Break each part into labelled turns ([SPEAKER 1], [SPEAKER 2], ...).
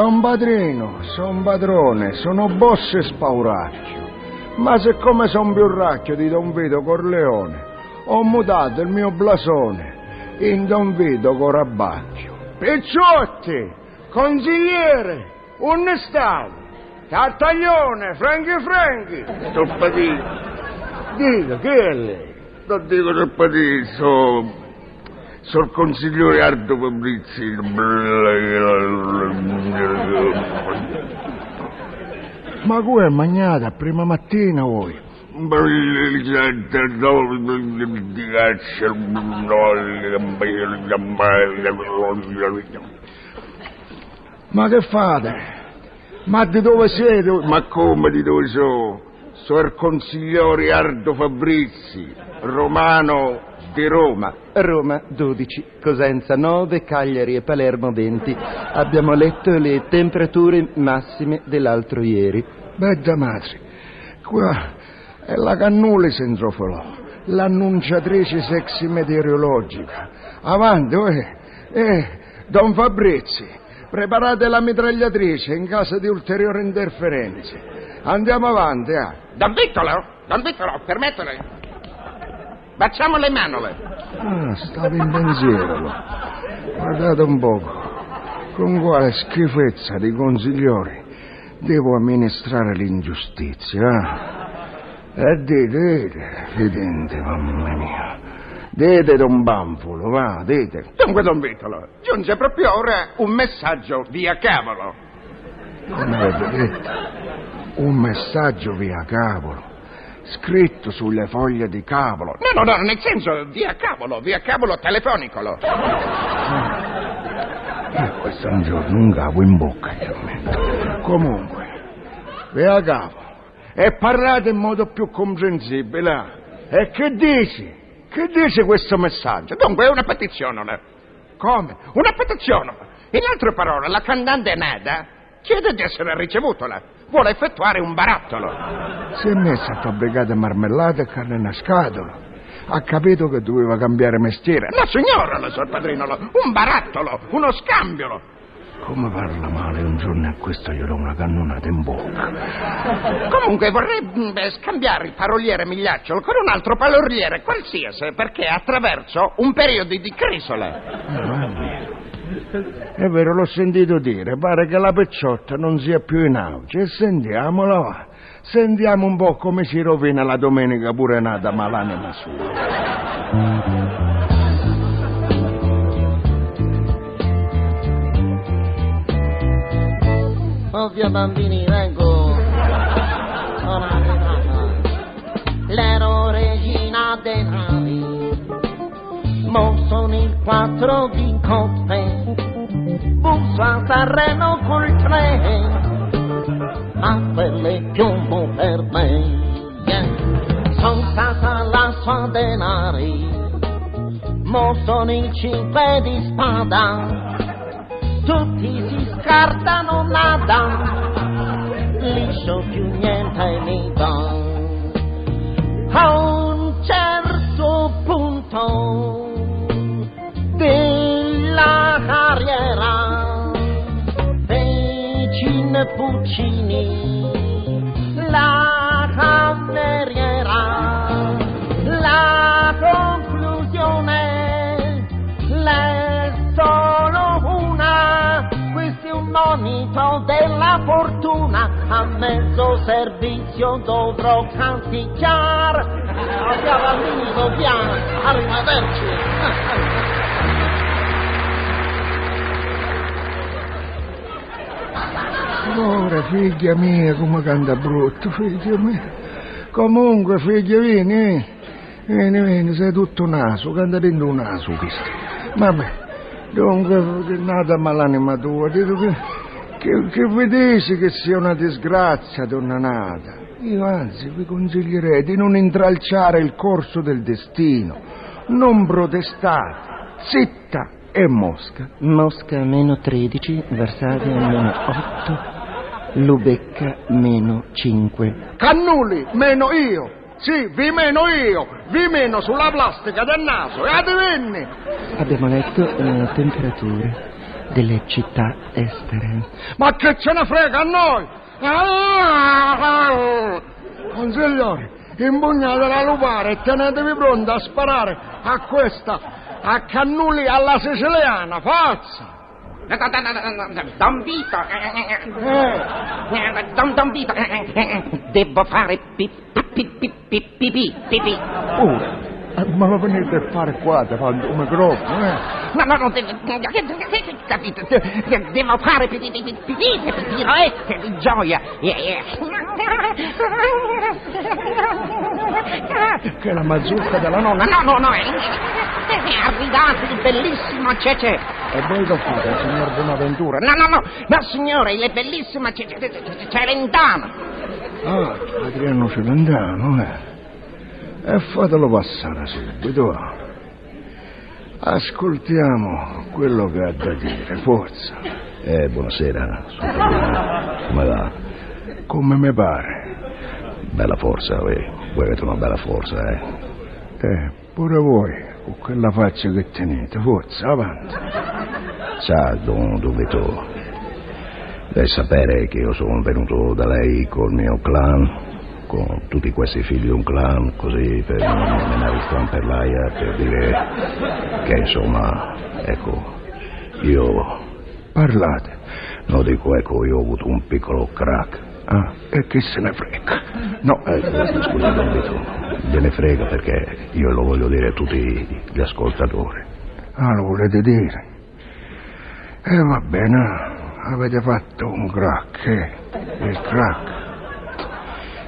[SPEAKER 1] Son padrino, son padrone, sono boss e spauracchio. Ma siccome son più racchio di Don Vito Corleone, ho mutato il mio blasone in Don Vito Corabacchio. Picciotti, consigliere, onestà, tartaglione, franchi franchi.
[SPEAKER 2] Toppatino,
[SPEAKER 1] Dica, che è lei?
[SPEAKER 2] non dico toppatino, so... Sono il consigliere Ardo Fabrizi.
[SPEAKER 1] Ma come è magnata prima mattina voi? Ma che fate? Ma di dove siete?
[SPEAKER 2] Ma come di dove so? Sono il consigliere Ardo Fabrizi, romano di Roma.
[SPEAKER 3] Roma 12, Cosenza 9, Cagliari e Palermo 20. Abbiamo letto le temperature massime dell'altro ieri.
[SPEAKER 1] Bella madre, qua è la cannula sentrofolo, l'annunciatrice sexy meteorologica. Avanti, eh, eh, Don Fabrizi, preparate la mitragliatrice in caso di ulteriori interferenze. Andiamo avanti, ah.
[SPEAKER 4] Don Vittolo, Don Vittolo, permettele. Facciamo le manole.
[SPEAKER 1] Ah, stavo in pensiero. Guardate un poco. Con quale schifezza di consigliori devo amministrare l'ingiustizia. eh? E dite, dite, fidente, mamma mia. Dite, Don Banfolo, va, dite.
[SPEAKER 4] Dunque, Don Vittolo, giunge proprio ora un messaggio via cavolo.
[SPEAKER 1] Come avete detto? Un messaggio via cavolo. Scritto sulle foglie di cavolo.
[SPEAKER 4] No, no, no, nel senso via cavolo, via cavolo telefonicolo.
[SPEAKER 1] Eh, questo è un giorno un cavo in bocca, metto. Comunque, via cavolo. E parlate in modo più comprensibile. E che dici? Che dice questo messaggio?
[SPEAKER 4] Dunque è una petizione.
[SPEAKER 1] Come?
[SPEAKER 4] Una petizione. In altre parole, la candante Neda chiede di essere ricevutola. Vuole effettuare un barattolo.
[SPEAKER 1] Si è messa a fabbricare marmellate e carne in scatola. Ha capito che doveva cambiare mestiere.
[SPEAKER 4] La signora, la sor padrino, un barattolo, uno scambio.
[SPEAKER 1] Come parla male un giorno a questo gli do una cannonata in bocca.
[SPEAKER 4] Comunque vorrei mm, beh, scambiare il paroliere Migliacciolo con un altro paroliere qualsiasi, perché attraverso un periodo di crisola.
[SPEAKER 1] Ah, è vero. L'ho sentito dire. Pare che la pecciotta non sia più in auge. E sentiamola, va. Sentiamo un po' come si rovina la domenica pure nata malanima sua.
[SPEAKER 5] Ovvio bambini vengo L'ero regina navi Mo sono il quattro di coppe Busso a Sanremo col treno A quelle piombo per me. Yeah. Sono stata la sua denari. Mo sono il cinque di spada. Tutti si scartano nada, La cameriera, la conclusione, l'è solo una, questo è un monito della fortuna, a mezzo servizio dovrò canticchiare, abbiamo amico piano, arrivederci.
[SPEAKER 1] Ora, figlia mia, come canta brutto, figlia mia. Comunque, figlia, vieni, vieni. Vieni, vieni, sei tutto naso, canta dentro un naso questo. Vabbè, dunque, nata malanima tua, dico che che, che vedesi che sia una disgrazia, donna Nata. Io anzi vi consiglierei di non intralciare il corso del destino. Non protestate. Zitta e Mosca.
[SPEAKER 6] Mosca meno 13, Varsavia meno 8, Lubecca meno 5.
[SPEAKER 1] Cannuli, meno io. Sì, vi meno io. Vi meno sulla plastica del naso. E adivinni.
[SPEAKER 6] Abbiamo letto le temperature delle città estere.
[SPEAKER 1] Ma che ce ne frega a noi? Ah! Consigliori, impugnate la lupare e tenetevi pronti a sparare a questa, a Cannuli alla siciliana, forza! Eh,
[SPEAKER 4] Don Vito, devo fare pipì, pipì,
[SPEAKER 1] oh, eh, ma lo venite a fare qua davanti a un microfono, eh?
[SPEAKER 4] No, no, no, devo, capito, devo fare pipì, pipì, piroette di gioia.
[SPEAKER 1] Che la mazzucca della nonna.
[SPEAKER 4] No, no, no, è arrivato il bellissimo Cece.
[SPEAKER 1] E voi che fate, signor Bonaventura?
[SPEAKER 4] No, no, no, no, signore, il bellissimo Cece, Celentano.
[SPEAKER 1] Ah, Adriano Celentano, eh. E fatelo passare subito. Ascoltiamo quello che ha da dire, forza.
[SPEAKER 2] Eh, buonasera, sono. Come va?
[SPEAKER 1] Come mi pare.
[SPEAKER 2] Bella forza, eh. Voi avete una bella forza, eh.
[SPEAKER 1] Eh, pure voi, con quella faccia che tenete, forza, avanti.
[SPEAKER 2] Sa, Don Dubito, deve sapere che io sono venuto da lei col mio clan, con tutti questi figli di un clan, così per menare il clan per l'aia, per dire che insomma, ecco, io,
[SPEAKER 1] Parlate.
[SPEAKER 2] no dico, ecco, io ho avuto un piccolo crack.
[SPEAKER 1] Ah, e chi se ne frega?
[SPEAKER 2] No, ecco, scusa, Don Vito, gliene frega perché io lo voglio dire a tutti gli ascoltatori.
[SPEAKER 1] Ah, lo volete dire? E eh, va bene, avete fatto un crack, eh? Il crack.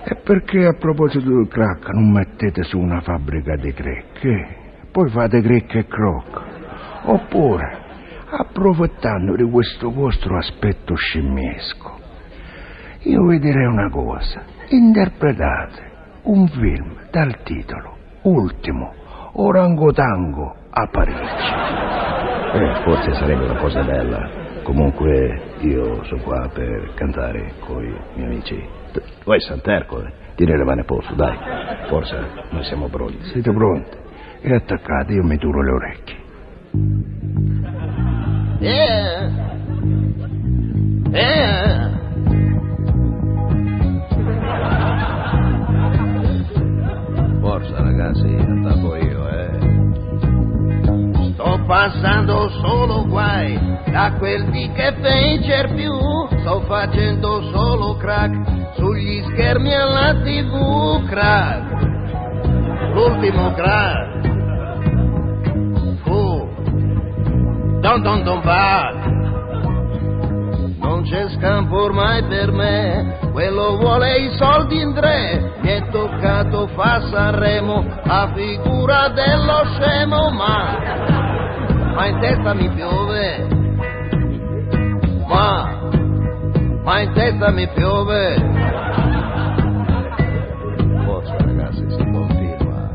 [SPEAKER 1] E perché a proposito del crack non mettete su una fabbrica di crecche? Poi fate crecche e croc. Oppure, approfittando di questo vostro aspetto scimmiesco, io vi direi una cosa. Interpretate un film dal titolo Ultimo Orangotango a Parigi.
[SPEAKER 2] Eh, forse sarebbe una cosa bella. Comunque io sono qua per cantare con i miei amici. Voi Santercole, tieni le mani a posto, dai. Forza, noi siamo pronti.
[SPEAKER 1] Siete pronti? E attaccate, io mi turo le orecchie.
[SPEAKER 7] Passando solo guai da quel di che pager più. Sto facendo solo crack sugli schermi alla tv crack. L'ultimo crack fu Don Don Don Bad. Non c'è scampo ormai per me, quello vuole i soldi in tre. Mi è toccato fa Sanremo, la figura dello scemo, ma, ma in testa mi piove. Ma, ma in testa mi piove.
[SPEAKER 2] Forza ragazzi, si continua.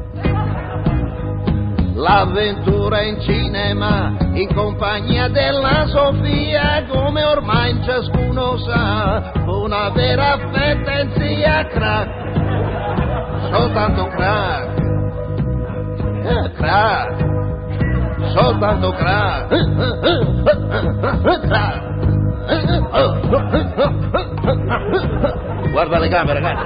[SPEAKER 7] L'avventura in cinema, in compagnia della Sofia, come ormai ciascuno sa, una vera affettenzia crack, soltanto crack, eh, crack, soltanto crack, crack.
[SPEAKER 2] Guarda le gambe ragazzi.